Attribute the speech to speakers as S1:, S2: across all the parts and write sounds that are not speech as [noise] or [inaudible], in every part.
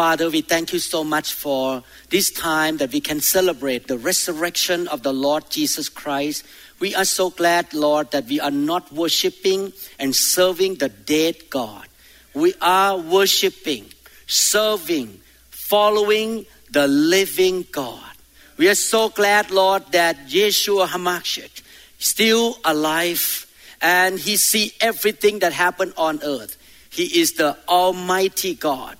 S1: Father, we thank you so much for this time that we can celebrate the resurrection of the Lord Jesus Christ. We are so glad, Lord, that we are not worshiping and serving the dead God. We are worshiping, serving, following the living God. We are so glad, Lord, that Yeshua HaMashiach still alive and he see everything that happened on earth. He is the Almighty God.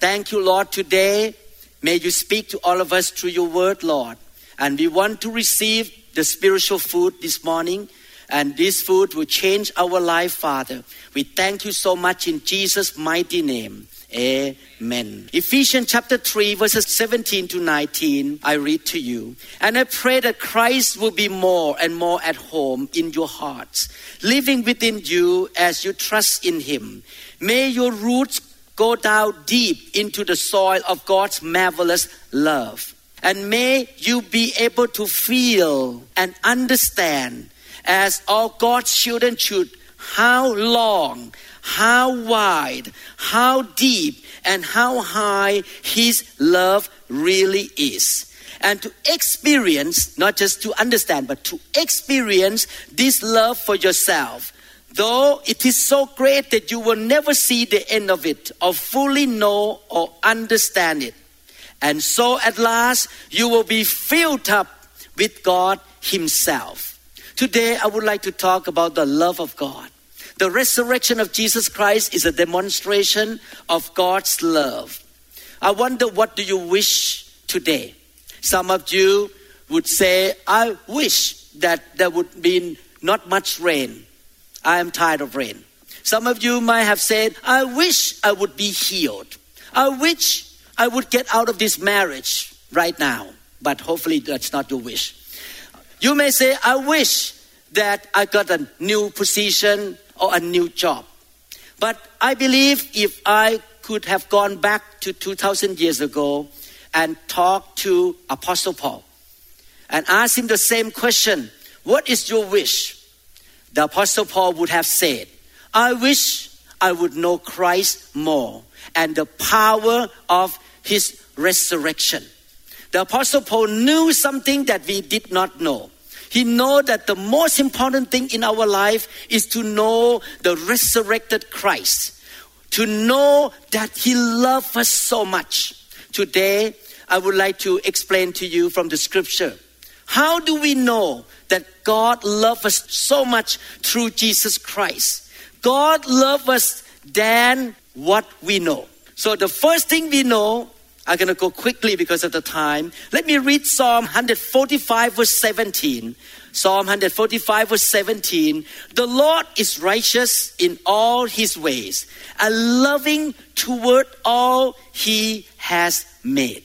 S1: Thank you, Lord, today. May you speak to all of us through your word, Lord. And we want to receive the spiritual food this morning. And this food will change our life, Father. We thank you so much in Jesus' mighty name. Amen. Ephesians chapter 3, verses 17 to 19, I read to you. And I pray that Christ will be more and more at home in your hearts, living within you as you trust in Him. May your roots go down deep into the soil of God's marvelous love. And may you be able to feel and understand, as all God's children should, how long, how wide, how deep, and how high His love really is. And to experience, not just to understand, but to experience this love for yourself though it is so great that you will never see the end of it or fully know or understand it. And so at last you will be filled up with God Himself. Today I would like to talk about the love of God. The resurrection of Jesus Christ is a demonstration of God's love. I wonder what do you wish today? Some of you would say, I wish that there would be not much rain. I am tired of rain. Some of you might have said, I wish I would be healed. I wish I would get out of this marriage right now. But hopefully that's not your wish. You may say, I wish that I got a new position or a new job. But I believe if I could have gone back to 2000 years ago and talked to Apostle Paul and asked him the same question, what is your wish? The Apostle Paul would have said, I wish I would know Christ more and the power of his resurrection. The Apostle Paul knew something that we did not know. He knew that the most important thing in our life is to know the resurrected Christ, to know that he loved us so much. Today, I would like to explain to you from the scripture. How do we know that God loved us so much through Jesus Christ. God loved us than what we know. So the first thing we know, I'm going to go quickly because of the time. Let me read Psalm 145, verse 17. Psalm 145, verse 17. The Lord is righteous in all his ways and loving toward all he has made.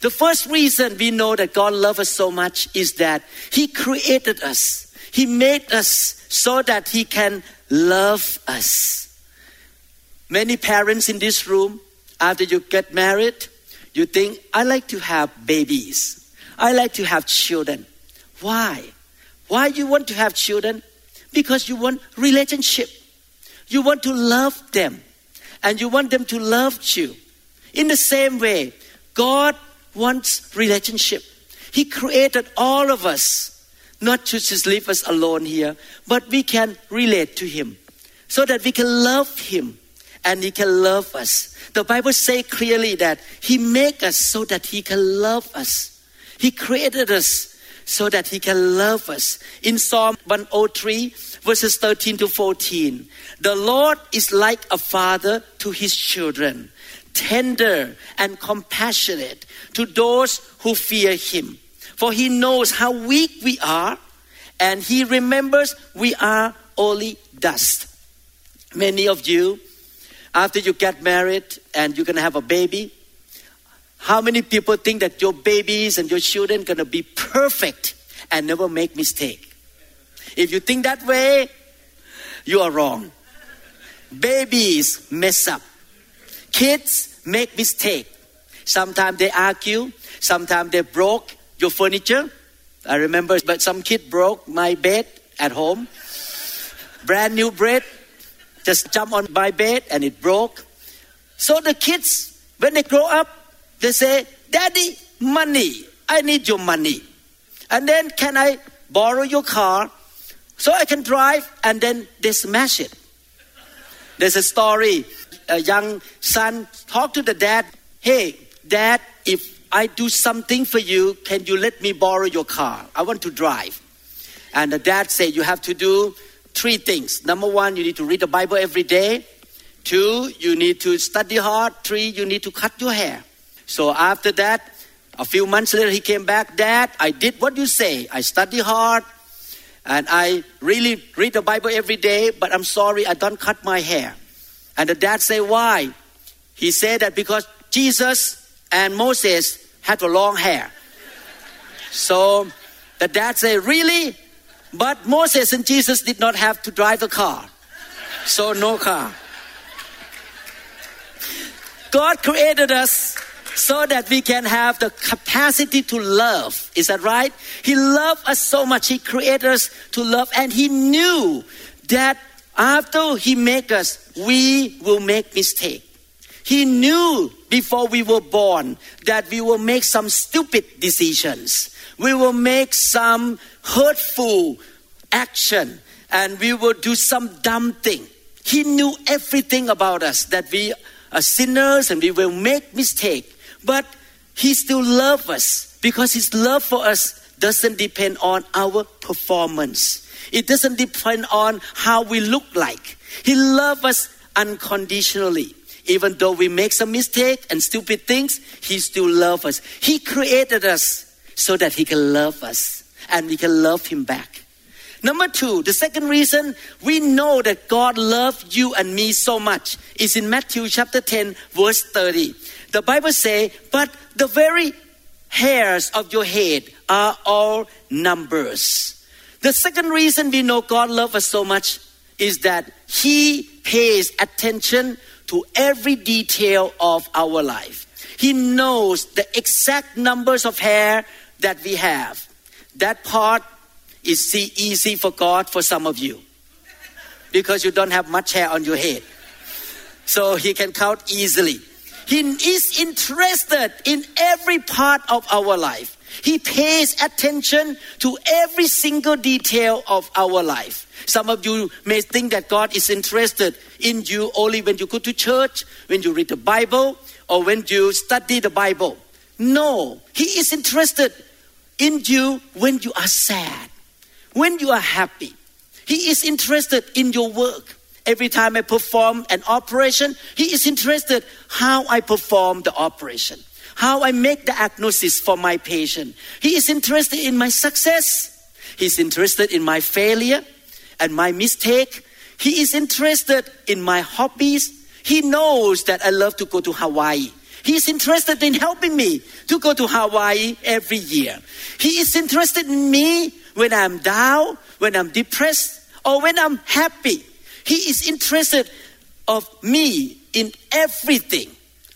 S1: The first reason we know that God loves us so much is that He created us. He made us so that He can love us. Many parents in this room, after you get married, you think, I like to have babies. I like to have children. Why? Why you want to have children? Because you want relationship. You want to love them. And you want them to love you. In the same way, God wants relationship. He created all of us, not to just leave us alone here, but we can relate to Him so that we can love Him and He can love us. The Bible says clearly that He made us so that He can love us. He created us so that He can love us. In Psalm 103, verses 13 to 14, the Lord is like a father to His children tender and compassionate to those who fear him. For he knows how weak we are, and he remembers we are only dust. Many of you, after you get married and you're going to have a baby, How many people think that your babies and your children gonna be perfect and never make mistake? If you think that way, you are wrong. Babies mess up. Kids make mistake. Sometimes they argue. Sometimes they broke your furniture. I remember, but some kid broke my bed at home. Brand new bed, just jump on my bed and it broke. So the kids, when they grow up, they say, Daddy, money. I need your money. And then, can I borrow your car so I can drive? And then they smash it. There's a story. A young son talked to the dad, Hey, dad, if I do something for you, can you let me borrow your car? I want to drive. And the dad said, You have to do three things. Number one, you need to read the Bible every day. Two, you need to study hard. Three, you need to cut your hair. So after that, a few months later, he came back. Dad, I did what you say. I study hard and I really read the Bible every day, but I'm sorry, I don't cut my hair. And the dad said, Why? He said that because Jesus and Moses had a long hair. So the dad said, Really? But Moses and Jesus did not have to drive a car. So no car. God created us so that we can have the capacity to love. Is that right? He loved us so much. He created us to love, and He knew that after He made us, we will make mistake. He knew before we were born that we will make some stupid decisions. We will make some hurtful action, and we will do some dumb thing. He knew everything about us that we are sinners and we will make mistake. But He still loves us because His love for us doesn't depend on our performance. It doesn't depend on how we look like. He loves us unconditionally. Even though we make some mistake and stupid things, He still loves us. He created us so that He can love us and we can love Him back. Number two, the second reason we know that God loved you and me so much is in Matthew chapter 10, verse 30. The Bible says, But the very hairs of your head are all numbers. The second reason we know God loves us so much is that He pays attention to every detail of our life. He knows the exact numbers of hair that we have. That part is easy for God for some of you because you don't have much hair on your head. So He can count easily. He is interested in every part of our life. He pays attention to every single detail of our life. Some of you may think that God is interested in you only when you go to church, when you read the Bible, or when you study the Bible. No, He is interested in you when you are sad, when you are happy. He is interested in your work. Every time I perform an operation, he is interested how I perform the operation, how I make the diagnosis for my patient. He is interested in my success. He's interested in my failure and my mistake. He is interested in my hobbies. He knows that I love to go to Hawaii. He is interested in helping me to go to Hawaii every year. He is interested in me when I'm down, when I'm depressed, or when I'm happy. He is interested of me in everything.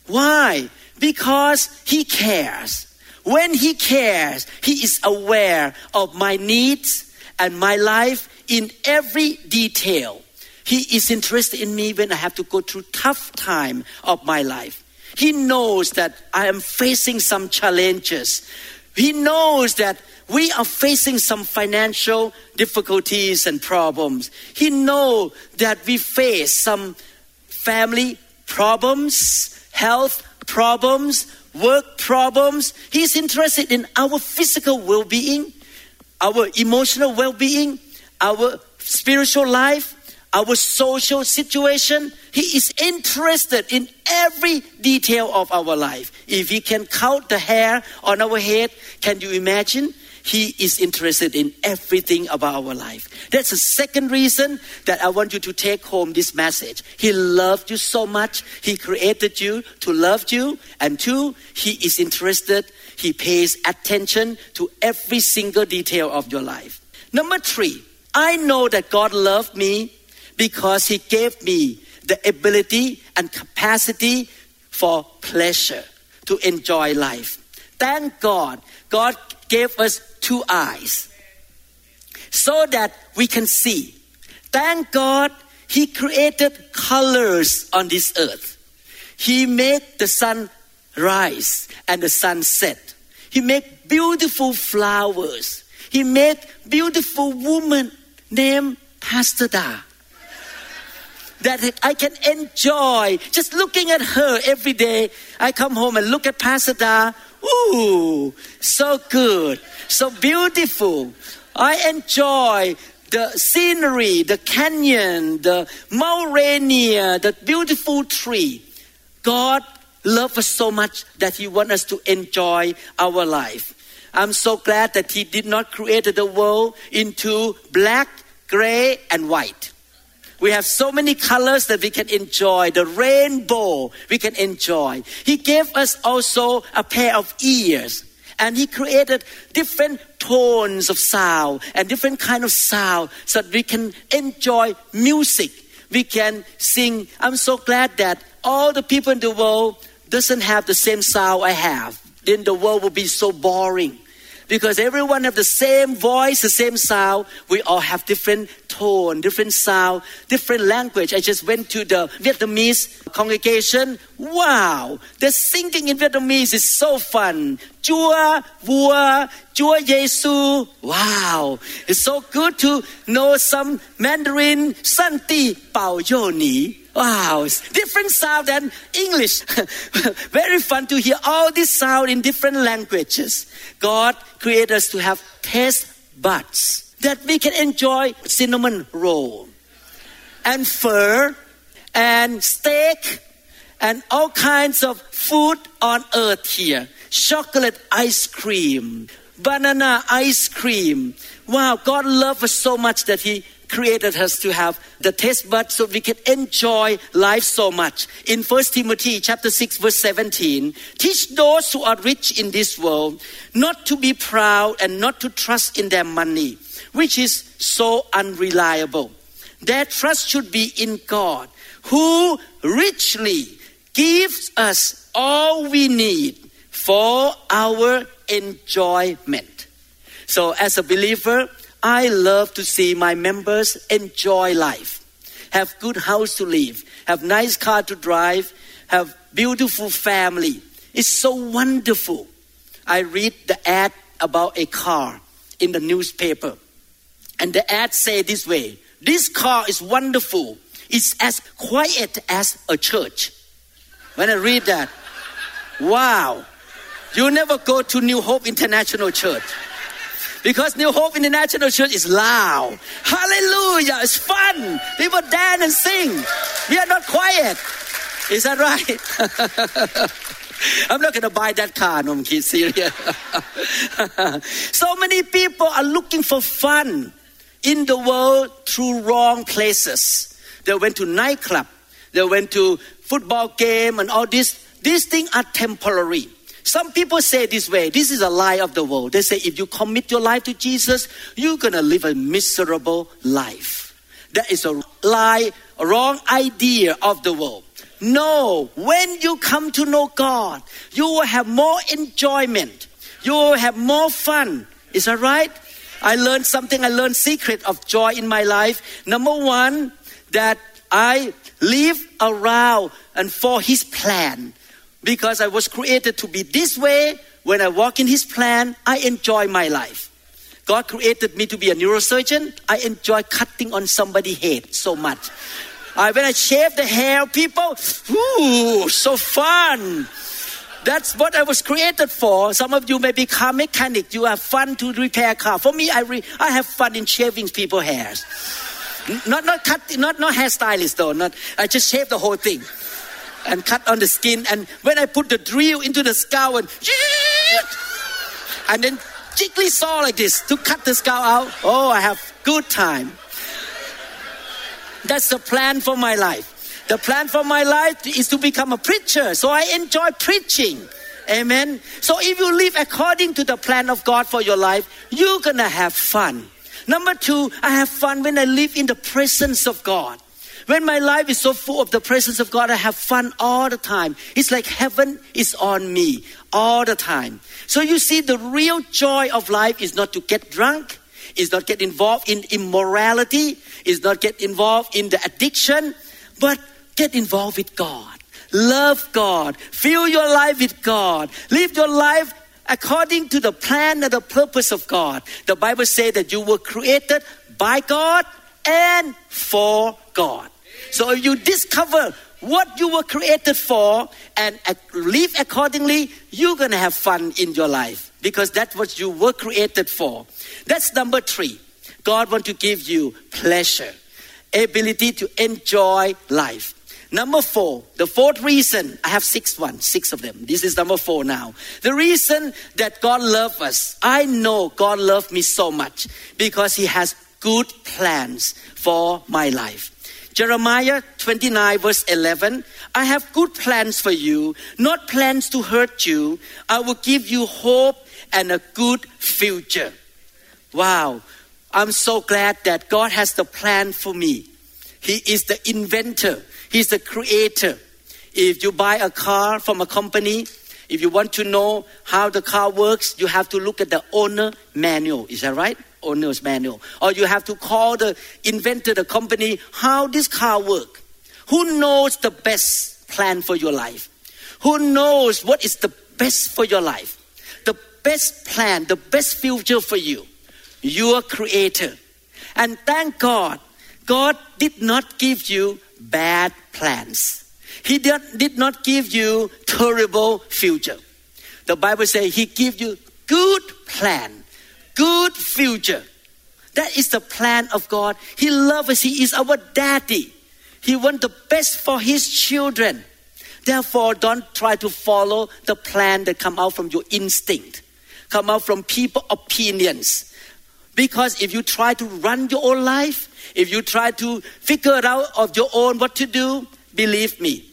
S1: Why? Because he cares. When he cares, he is aware of my needs and my life in every detail. He is interested in me when I have to go through tough time of my life. He knows that I am facing some challenges. He knows that we are facing some financial difficulties and problems. He knows that we face some family problems, health problems, work problems. He's interested in our physical well being, our emotional well being, our spiritual life, our social situation. He is interested in every detail of our life. If he can count the hair on our head, can you imagine? He is interested in everything about our life. That's the second reason that I want you to take home this message. He loved you so much. He created you to love you. And two, He is interested. He pays attention to every single detail of your life. Number three, I know that God loved me because He gave me the ability and capacity for pleasure to enjoy life. Thank God, God gave us two eyes so that we can see. Thank God, He created colors on this earth. He made the sun rise and the sun set. He made beautiful flowers. He made beautiful woman named Pastor Da that I can enjoy just looking at her every day. I come home and look at Pastor Da. Ooh, so good, so beautiful. I enjoy the scenery, the canyon, the Mount Rainier, the beautiful tree. God loves us so much that He wants us to enjoy our life. I'm so glad that He did not create the world into black, gray, and white. We have so many colors that we can enjoy. The rainbow we can enjoy. He gave us also a pair of ears. And he created different tones of sound and different kind of sound so that we can enjoy music. We can sing. I'm so glad that all the people in the world doesn't have the same sound I have. Then the world will be so boring because everyone have the same voice, the same sound. We all have different tone, different sound, different language. I just went to the Vietnamese congregation. Wow, the singing in Vietnamese is so fun. Chúa, vua, Chúa Giêsu. Wow, it's so good to know some Mandarin. Santi Bao Yoni. Wow, it's different sound than English. [laughs] Very fun to hear all this sound in different languages. God created us to have taste buds that we can enjoy cinnamon roll and pho and steak and all kinds of food on earth here. Chocolate ice cream, banana ice cream. Wow, God loved us so much that He created us to have the taste buds so we can enjoy life so much. In 1 Timothy chapter 6 verse 17, teach those who are rich in this world not to be proud and not to trust in their money, which is so unreliable. Their trust should be in God, who richly gives us all we need for our enjoyment. So, as a believer, I love to see my members enjoy life, have good house to live, have nice car to drive, have beautiful family. It's so wonderful. I read the ad about a car in the newspaper. And the ad say this way, this car is wonderful. It's as quiet as a church. When I read that, wow. You never go to New Hope International Church. Because New Hope International Church is loud. Hallelujah. It's fun. People dance and sing. We are not quiet. Is that right? [laughs] I'm not going to buy that car, no, I'm kidding, serious. [laughs] so many people are looking for fun in the world through wrong places. They went to nightclub, they went to football game and all this. These things are temporary. Some people say this way this is a lie of the world. They say if you commit your life to Jesus, you're going to live a miserable life. That is a lie, a wrong idea of the world. No, when you come to know God, you will have more enjoyment. You will have more fun. Is that right? I learned something. I learned secret of joy in my life. Number one, that I live around and for His plan because I was created to be this way. When I walk in His plan, I enjoy my life. God created me to be a neurosurgeon. I enjoy cutting on somebody's head so much. I, when I shave the hair, people, ooh, so fun. That's what I was created for. Some of you may be car mechanic. You have fun to repair car. For me, I, re, I have fun in shaving people's hairs. Not not cut, not not hairstylist though. Not I just shave the whole thing and cut on the skin. And when I put the drill into the skull and and then Gigli saw like this to cut the skull out. Oh, I have good time. That's the plan for my life. The plan for my life is to become a preacher. So I enjoy preaching. Amen. So if you live according to the plan of God for your life, you're gonna have fun. Number two, I have fun when I live in the presence of God. When my life is so full of the presence of God, I have fun all the time. It's like heaven is on me all the time. So you see, the real joy of life is not to get drunk, is not get involved in immorality, is not get involved in the addiction, but get involved with God. Love God. Fill your life with God. Live your life according to the plan and the purpose of God. The Bible says that you were created by God and for God. So if you discover what you were created for and live accordingly, you're going to have fun in your life because that's what you were created for. That's number three. God wants to give you pleasure, ability to enjoy life. Number four, the fourth reason, I have six ones, six of them. This is number four now. The reason that God loves us, I know God loved me so much because He has good plans for my life. Jeremiah 29, verse 11 I have good plans for you, not plans to hurt you. I will give you hope and a good future. Wow, I'm so glad that God has the plan for me. He is the inventor, He's the creator. If you buy a car from a company, if you want to know how the car works, you have to look at the owner manual. Is that right? Owner's manual. Or you have to call the inventor, the company, how this car work. Who knows the best plan for your life? Who knows what is the best for your life? The best plan, the best future for you. Your creator. And thank God, God did not give you bad plans. He did, did not give you terrible future. The Bible says he give you good plan, good future. That is the plan of God. He loves us. He is our daddy. He wants the best for his children. Therefore, don't try to follow the plan that come out from your instinct, come out from people opinions. Because if you try to run your own life, if you try to figure out of your own what to do, believe me,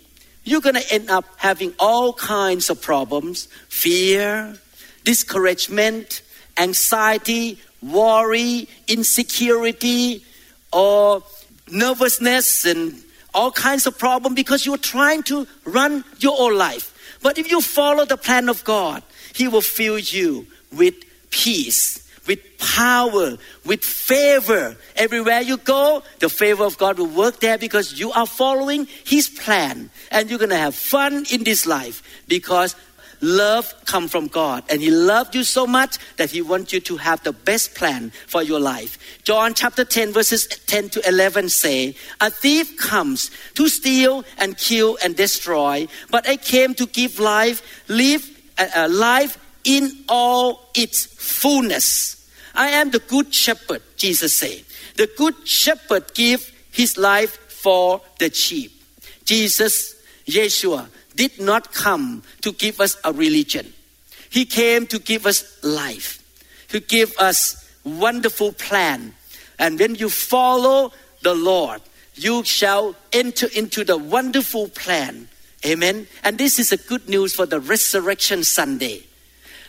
S1: you're going to end up having all kinds of problems fear, discouragement, anxiety, worry, insecurity, or nervousness, and all kinds of problems because you're trying to run your own life. But if you follow the plan of God, He will fill you with peace with power, with favor. Everywhere you go, the favor of God will work there because you are following His plan. And you're going to have fun in this life because love comes from God. And He loved you so much that He wants you to have the best plan for your life. John chapter 10, verses 10 to 11 say, A thief comes to steal and kill and destroy, but I came to give life, live uh, uh life in all its fullness. I am the good shepherd, Jesus said. The good shepherd give his life for the sheep. Jesus, Yeshua, did not come to give us a religion. He came to give us life, to give us wonderful plan. And when you follow the Lord, you shall enter into the wonderful plan. Amen. And this is a good news for the resurrection Sunday.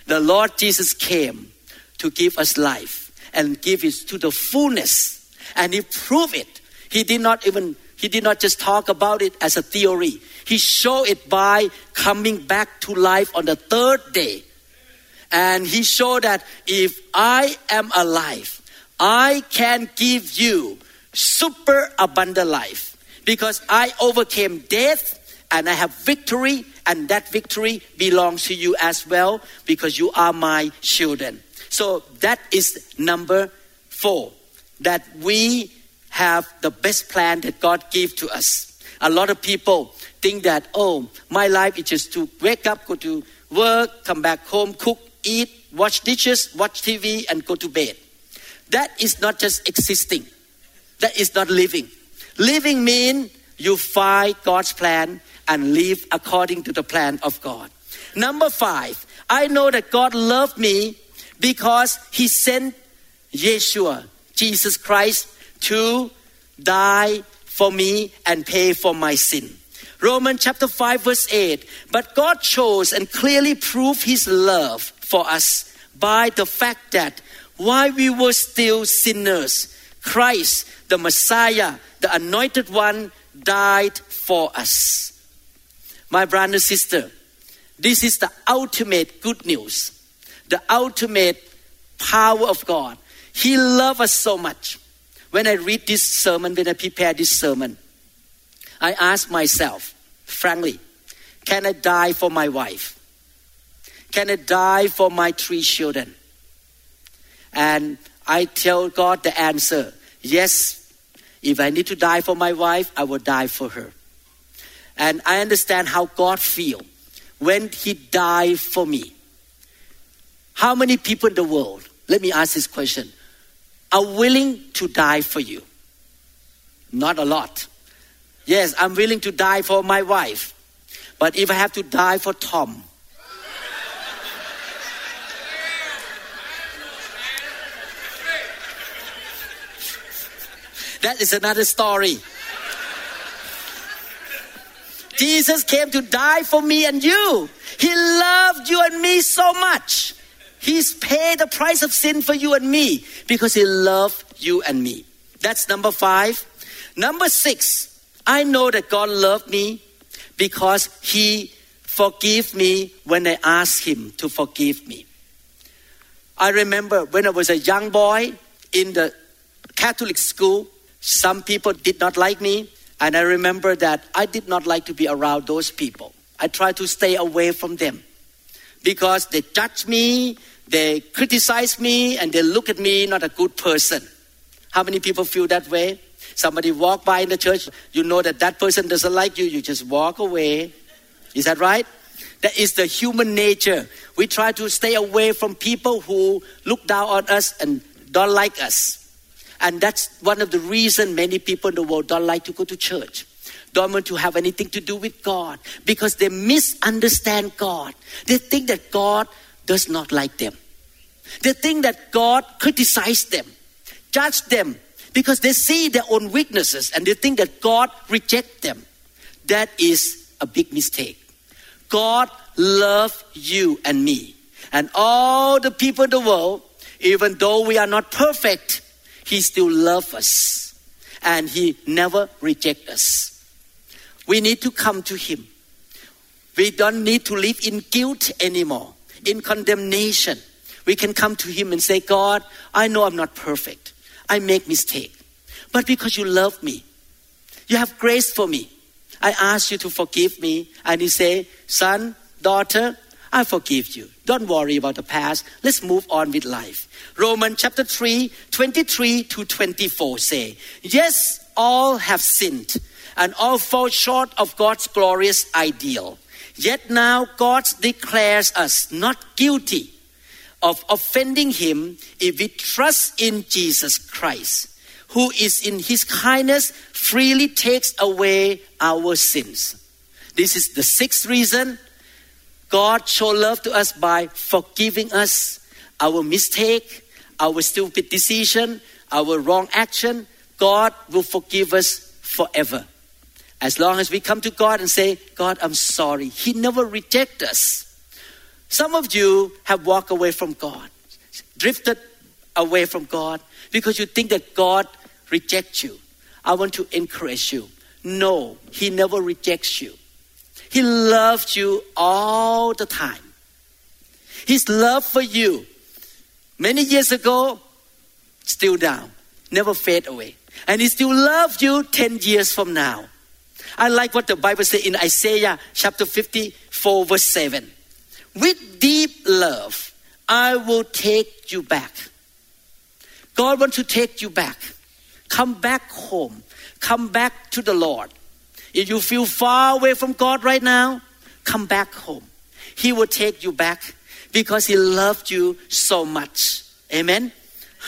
S1: The Lord Jesus came to give us life and give it to the fullness. And he proved it. He did not even, he did not just talk about it as a theory. He showed it by coming back to life on the third day. And he showed that if I am alive, I can give you super abundant life because I overcame death and I have victory, and that victory belongs to you as well because you are my children. So that is number four, that we have the best plan that God gave to us. A lot of people think that, oh, my life is just to wake up, go to work, come back home, cook, eat, watch dishes, watch TV, and go to bed. That is not just existing. That is not living. Living means you find God's plan and live according to the plan of God. Number five, I know that God loved me because he sent Yeshua, Jesus Christ, to die for me and pay for my sin. Romans chapter 5, verse 8. But God chose and clearly proved his love for us by the fact that while we were still sinners, Christ, the Messiah, the anointed one, died for us. My brother and sister, this is the ultimate good news, the ultimate power of God. He loves us so much. When I read this sermon, when I prepare this sermon, I ask myself, frankly, can I die for my wife? Can I die for my three children? And I tell God the answer yes, if I need to die for my wife, I will die for her. And I understand how God feels when He died for me. How many people in the world, let me ask this question, are willing to die for you? Not a lot. Yes, I'm willing to die for my wife. But if I have to die for Tom, that is another story. Jesus came to die for me and you. He loved you and me so much. He's paid the price of sin for you and me because he loved you and me. That's number five. Number six, I know that God loved me because He forgave me when I asked Him to forgive me. I remember when I was a young boy in the Catholic school, some people did not like me, and I remember that I did not like to be around those people. I tried to stay away from them because they judge me, they criticize me, and they look at me not a good person. How many people feel that way? Somebody walk by in the church, you know that that person doesn't like you, you just walk away. Is that right? That is the human nature. We try to stay away from people who look down on us and don't like us. And that's one of the reasons many people in the world don't like to go to church. Don't want to have anything to do with God because they misunderstand God. They think that God does not like them. They think that God criticizes them, judge them, because they see their own weaknesses and they think that God rejects them. That is a big mistake. God loves you and me and all the people in the world, even though we are not perfect, He still loves us and He never rejects us. We need to come to Him. We don't need to live in guilt anymore, in condemnation. We can come to Him and say, God, I know I'm not perfect. I make mistake. But because you love me, you have grace for me. I ask you to forgive me. And he say, son, daughter, I forgive you. Don't worry about the past. Let's move on with life. Romans chapter 3, 23 to 24 say, Yes, all have sinned and all fall short of God's glorious ideal. Yet now God declares us not guilty of offending him if we trust in Jesus Christ, who is in his kindness freely takes away our sins. This is the sixth reason God showed love to us by forgiving us our mistake, our stupid decision, our wrong action. God will forgive us forever. As long as we come to God and say, God, I'm sorry. He never reject us. Some of you have walked away from God, drifted away from God because you think that God rejects you. I want to encourage you. No, He never rejects you. He loves you all the time. His love for you, many years ago, still now, never fade away. And He still loves you 10 years from now. I like what the Bible says in Isaiah chapter 54, verse 7. With deep love, I will take you back. God wants to take you back. Come back home. Come back to the Lord. If you feel far away from God right now, come back home. He will take you back because He loved you so much. Amen.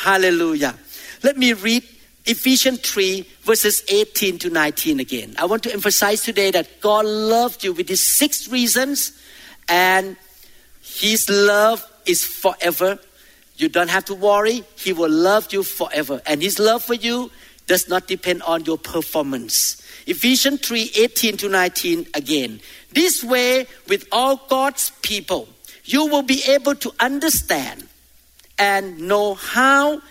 S1: Hallelujah. Let me read Ephesians 3, verses 18 to 19 again. I want to emphasize today that God loved you with these six reasons, and His love is forever, You don't have to worry. He will love you forever. And His love for you does not depend on your performance. Ephesians 3 18 to 19 again. This way, with all God's people, you will be able to understand and know how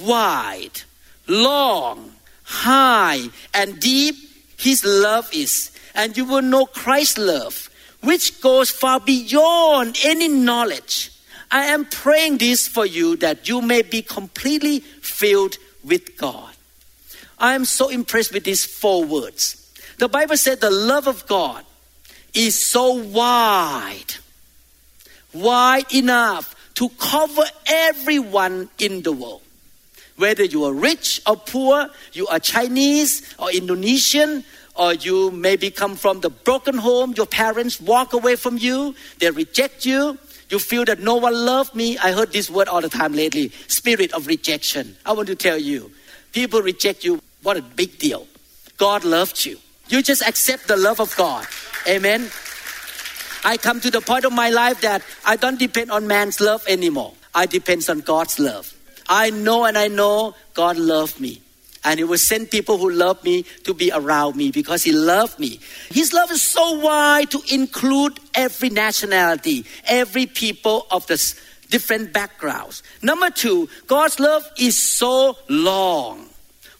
S1: wide, long, high, and deep His love is. And you will know Christ's love, which goes far beyond any knowledge. I am praying this for you that you may be completely filled with God. I am so impressed with these four words. The Bible said the love of God is so wide, wide enough to cover everyone in the world. Whether you are rich or poor, you are Chinese or Indonesian, or you maybe come from the broken home, your parents walk away from you, they reject you, you feel that no one loved me. I heard this word all the time lately spirit of rejection. I want to tell you, people reject you. What a big deal. God loved you. You just accept the love of God. Amen. I come to the point of my life that I don't depend on man's love anymore. I depend on God's love. I know and I know God loved me. And He will send people who love me to be around me because He loved me. His love is so wide to include every nationality, every people of the different backgrounds. Number two, God's love is so long.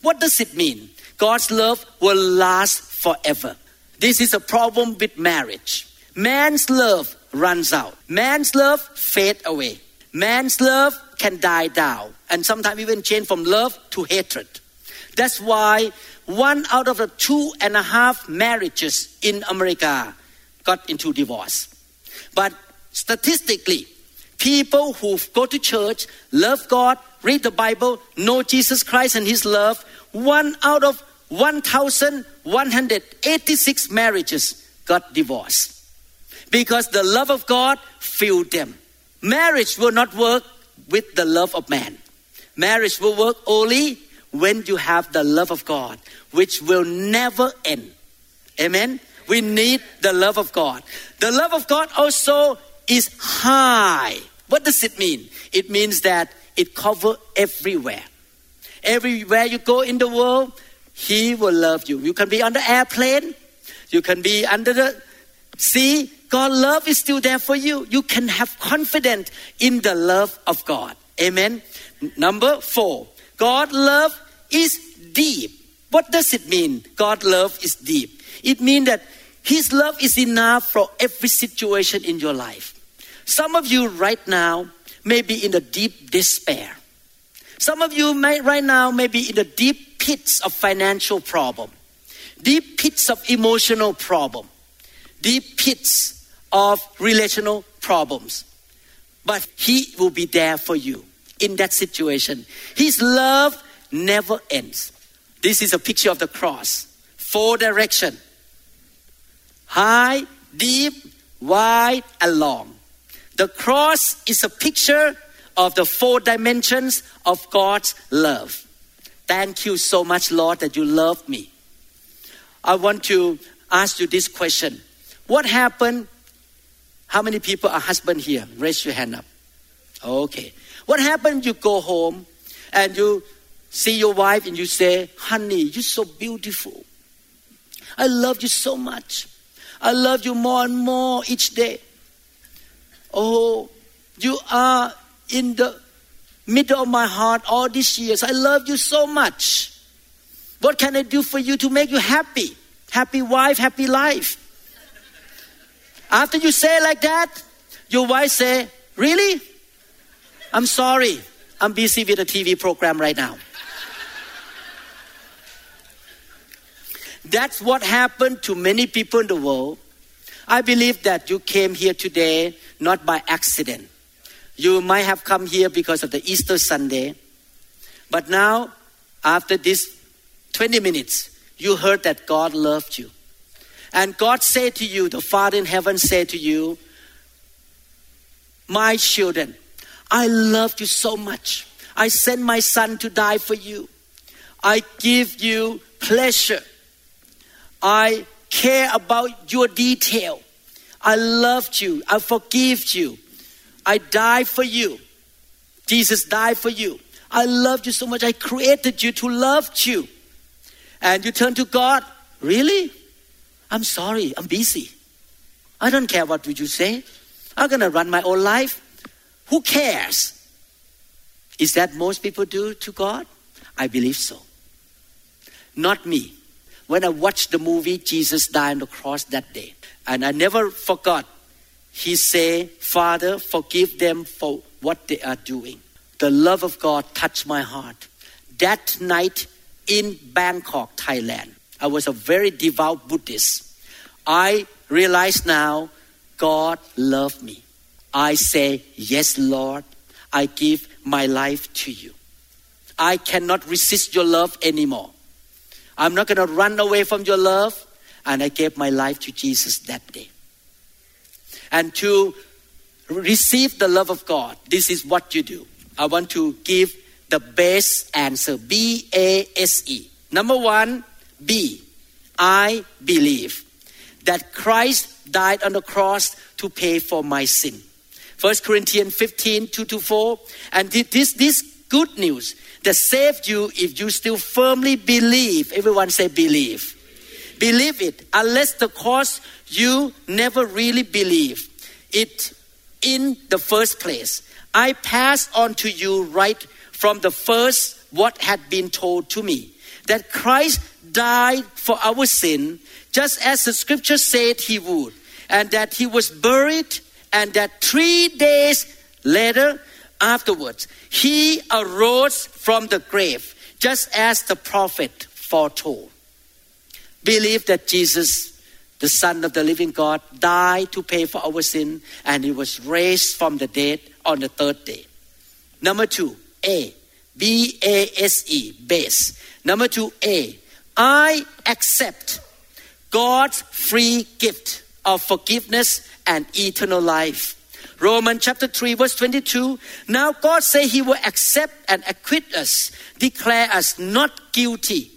S1: What does it mean? God's love will last forever. This is a problem with marriage. Man's love runs out. Man's love fade away. Man's love can die down and sometimes even change from love to hatred. That's why one out of the two and a half marriages in America got into divorce. But statistically, people who go to church, love God, read the Bible, know Jesus Christ and His love, one out of 1,186 marriages got divorced because the love of God filled them. Marriage will not work with the love of man. Marriage will work only when you have the love of God, which will never end. Amen. We need the love of God. The love of God also is high. What does it mean? It means that it covers everywhere. Everywhere you go in the world, He will love you. You can be on the airplane, you can be under the sea. God love is still there for you. You can have confidence in the love of God. Amen. Number four, God love is deep. What does it mean? God love is deep. It means that His love is enough for every situation in your life. Some of you right now may be in a deep despair. Some of you may right now may be in the deep pits of financial problem, deep pits of emotional problem, deep pits of relational problems. But He will be there for you in that situation. His love never ends. This is a picture of the cross. Four direction. High, deep, wide, and long. The cross is a picture of the four dimensions of God's love. Thank you so much, Lord, that you love me. I want to ask you this question. What happened? How many people are husband here? Raise your hand up. Okay. What happened? You go home and you see your wife and you say, Honey, you're so beautiful. I love you so much. I love you more and more each day. Oh, you are in the middle of my heart all these years. I love you so much. What can I do for you to make you happy? Happy wife, happy life. After you say like that, your wife say, Really? I'm sorry. I'm busy with a TV program right now. That's what happened to many people in the world. I believe that you came here today not by accident. You might have come here because of the Easter Sunday. But now, after this 20 minutes, you heard that God loved you. And God said to you, the Father in heaven said to you, My children, I love you so much. I sent my son to die for you. I give you pleasure. I care about your detail. I loved you. I forgive you. I died for you. Jesus died for you. I loved you so much. I created you to love you. And you turn to God, really? I'm sorry, I'm busy. I don't care what you say. I'm gonna run my own life. Who cares? Is that most people do to God? I believe so. Not me. When I watched the movie Jesus died on the cross that day, and I never forgot, he said, Father, forgive them for what they are doing. The love of God touched my heart. That night in Bangkok, Thailand, I was a very devout Buddhist. I realize now God loved me. I say, Yes, Lord, I give my life to you. I cannot resist your love anymore. I'm not going to run away from your love. And I gave my life to Jesus that day. And to receive the love of God, this is what you do. I want to give the best answer B A S E. Number one, B. I believe that Christ died on the cross to pay for my sin. 1 Corinthians 15, 2 to 4. And this, this good news that saved you if you still firmly believe. Everyone say believe. Believe it. Unless the cause you never really believe it in the first place. I pass on to you right from the first what had been told to me that Christ died for our sin just as the scripture said he would, and that he was buried, and that three days later, afterwards, he arose from the grave, just as the prophet foretold. Believe that Jesus, the Son of the living God, died to pay for our sin, and he was raised from the dead on the third day. Number two, A. B A S E, base. Number two, A. I accept God's free gift of forgiveness and eternal life. Romans chapter 3 verse 22. Now God say he will accept and acquit us, declare us not guilty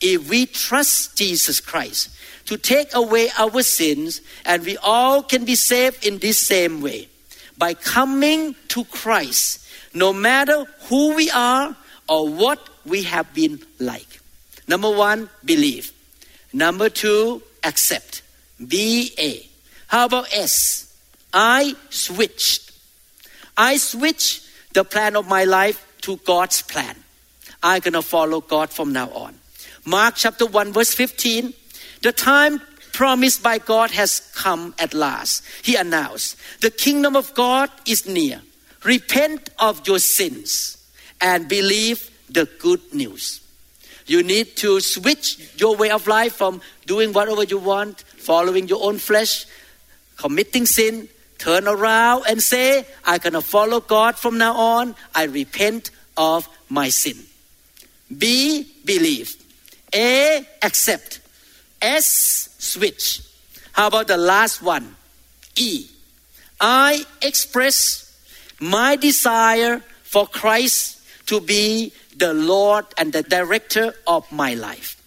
S1: if we trust Jesus Christ to take away our sins and we all can be saved in this same way by coming to Christ no matter who we are or what we have been like. Number 1 believe. Number two, accept. B A. How about S? I switched. I switched the plan of my life to God's plan. I'm going to follow God from now on. Mark chapter 1, verse 15. The time promised by God has come at last. He announced, The kingdom of God is near. Repent of your sins and believe the good news. You need to switch your way of life from doing whatever you want, following your own flesh, committing sin, turn around and say, I'm going to follow God from now on. I repent of my sin. B, believe. A, accept. S, switch. How about the last one? E, I express my desire for Christ to be the Lord and the director of my life.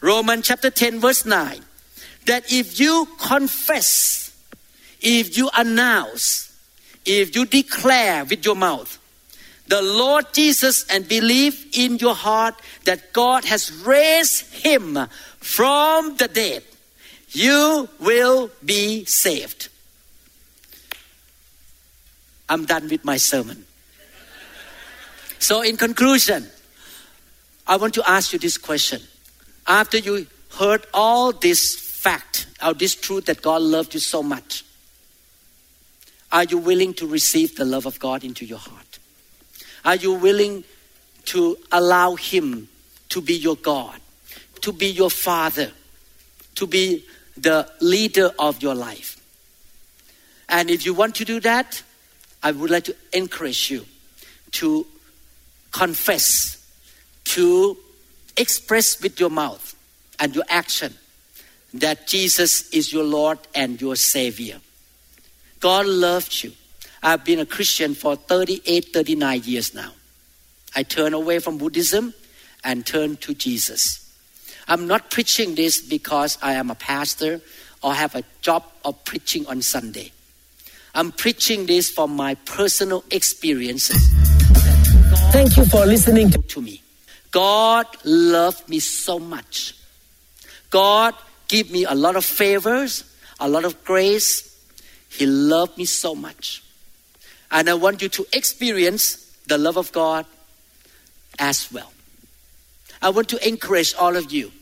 S1: Romans chapter 10, verse 9. That if you confess, if you announce, if you declare with your mouth the Lord Jesus and believe in your heart that God has raised him from the dead, you will be saved. I'm done with my sermon. So, in conclusion, I want to ask you this question. After you heard all this fact, or this truth that God loved you so much, are you willing to receive the love of God into your heart? Are you willing to allow Him to be your God, to be your Father, to be the leader of your life? And if you want to do that, I would like to encourage you to confess, to express with your mouth and your action that Jesus is your Lord and your Savior. God loves you. I've been a Christian for 38, 39 years now. I turn away from Buddhism and turn to Jesus. I'm not preaching this because I am a pastor or have a job of preaching on Sunday. I'm preaching this from my personal experiences
S2: Thank you for listening to
S1: me. God loved me so much. God gave me a lot of favors, a lot of grace. He loved me so much. And I want you to experience the love of God as well. I want to encourage all of you.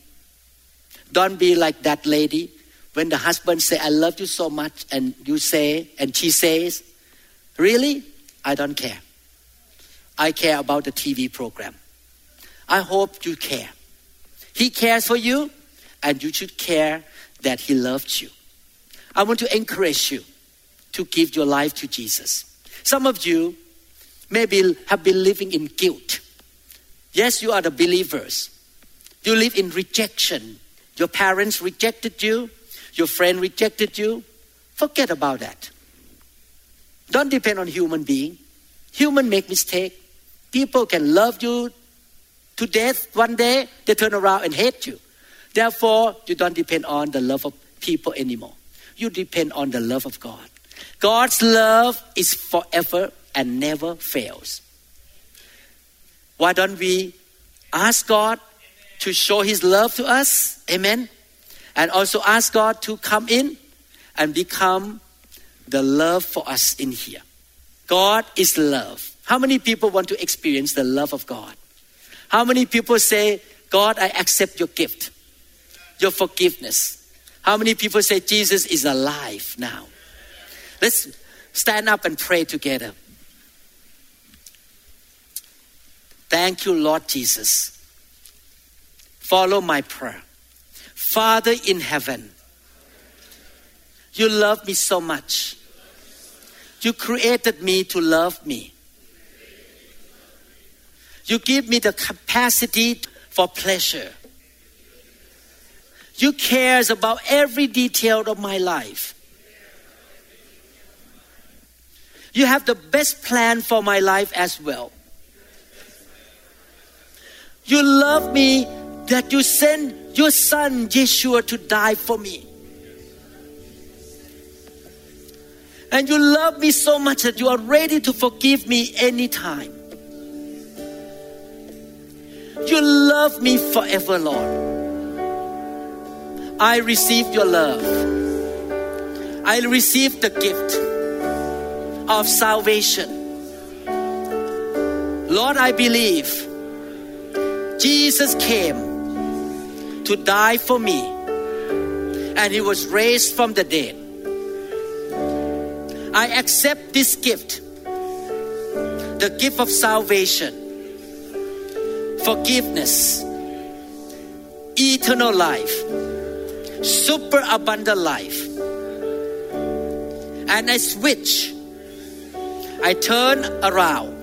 S1: Don't be like that lady when the husband say I love you so much and you say and she says, "Really? I don't care. I care about the TV program." I hope you care. He cares for you, and you should care that He loved you. I want to encourage you to give your life to Jesus. Some of you maybe have been living in guilt. Yes, you are the believers. You live in rejection. Your parents rejected you, your friend rejected you. Forget about that. Don't depend on human being. Human make mistake. People can love you to death one day, they turn around and hate you. Therefore, you don't depend on the love of people anymore. You depend on the love of God. God's love is forever and never fails. Why don't we ask God to show His love to us? Amen. And also ask God to come in and become the love for us in here. God is love. How many people want to experience the love of God? How many people say, God, I accept your gift, your forgiveness? How many people say, Jesus is alive now? Let's stand up and pray together. Thank you, Lord Jesus. Follow my prayer. Father in heaven, you love me so much. You created me to love me. You give me the capacity for pleasure. You cares about every detail of my life. You have the best plan for my life as well. You love me that you send your son Yeshua to die for me. And you love me so much that you are ready to forgive me anytime. You love me forever, Lord. I receive your love. I receive the gift of salvation. Lord, I believe Jesus came to die for me and he was raised from the dead. I accept this gift, the gift of salvation, forgiveness, eternal life, super abundant life. And I switch, I turn around,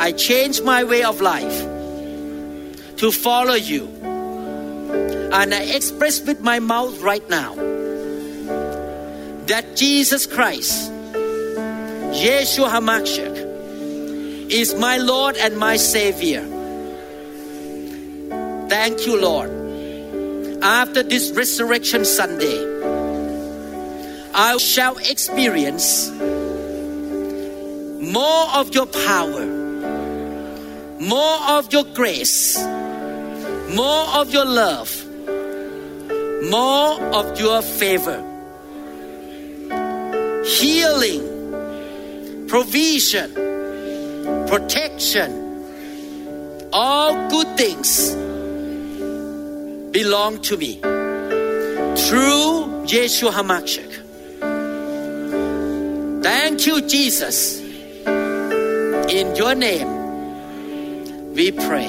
S1: I change my way of life to follow you. And I express with my mouth right now that Jesus Christ, Yeshua HaMashiach, is my Lord and my Savior. Thank you, Lord. After this Resurrection Sunday, I shall experience more of your power, more of your grace, more of your love, more of your favor healing, provision, protection, all good things belong to me through Yeshua HaMashiach. Thank you, Jesus. In your name, we pray.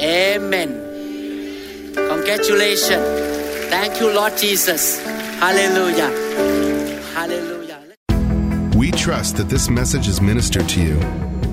S1: Amen. Congratulations. Thank you, Lord Jesus. Hallelujah. Hallelujah.
S3: We trust that this message is ministered to you.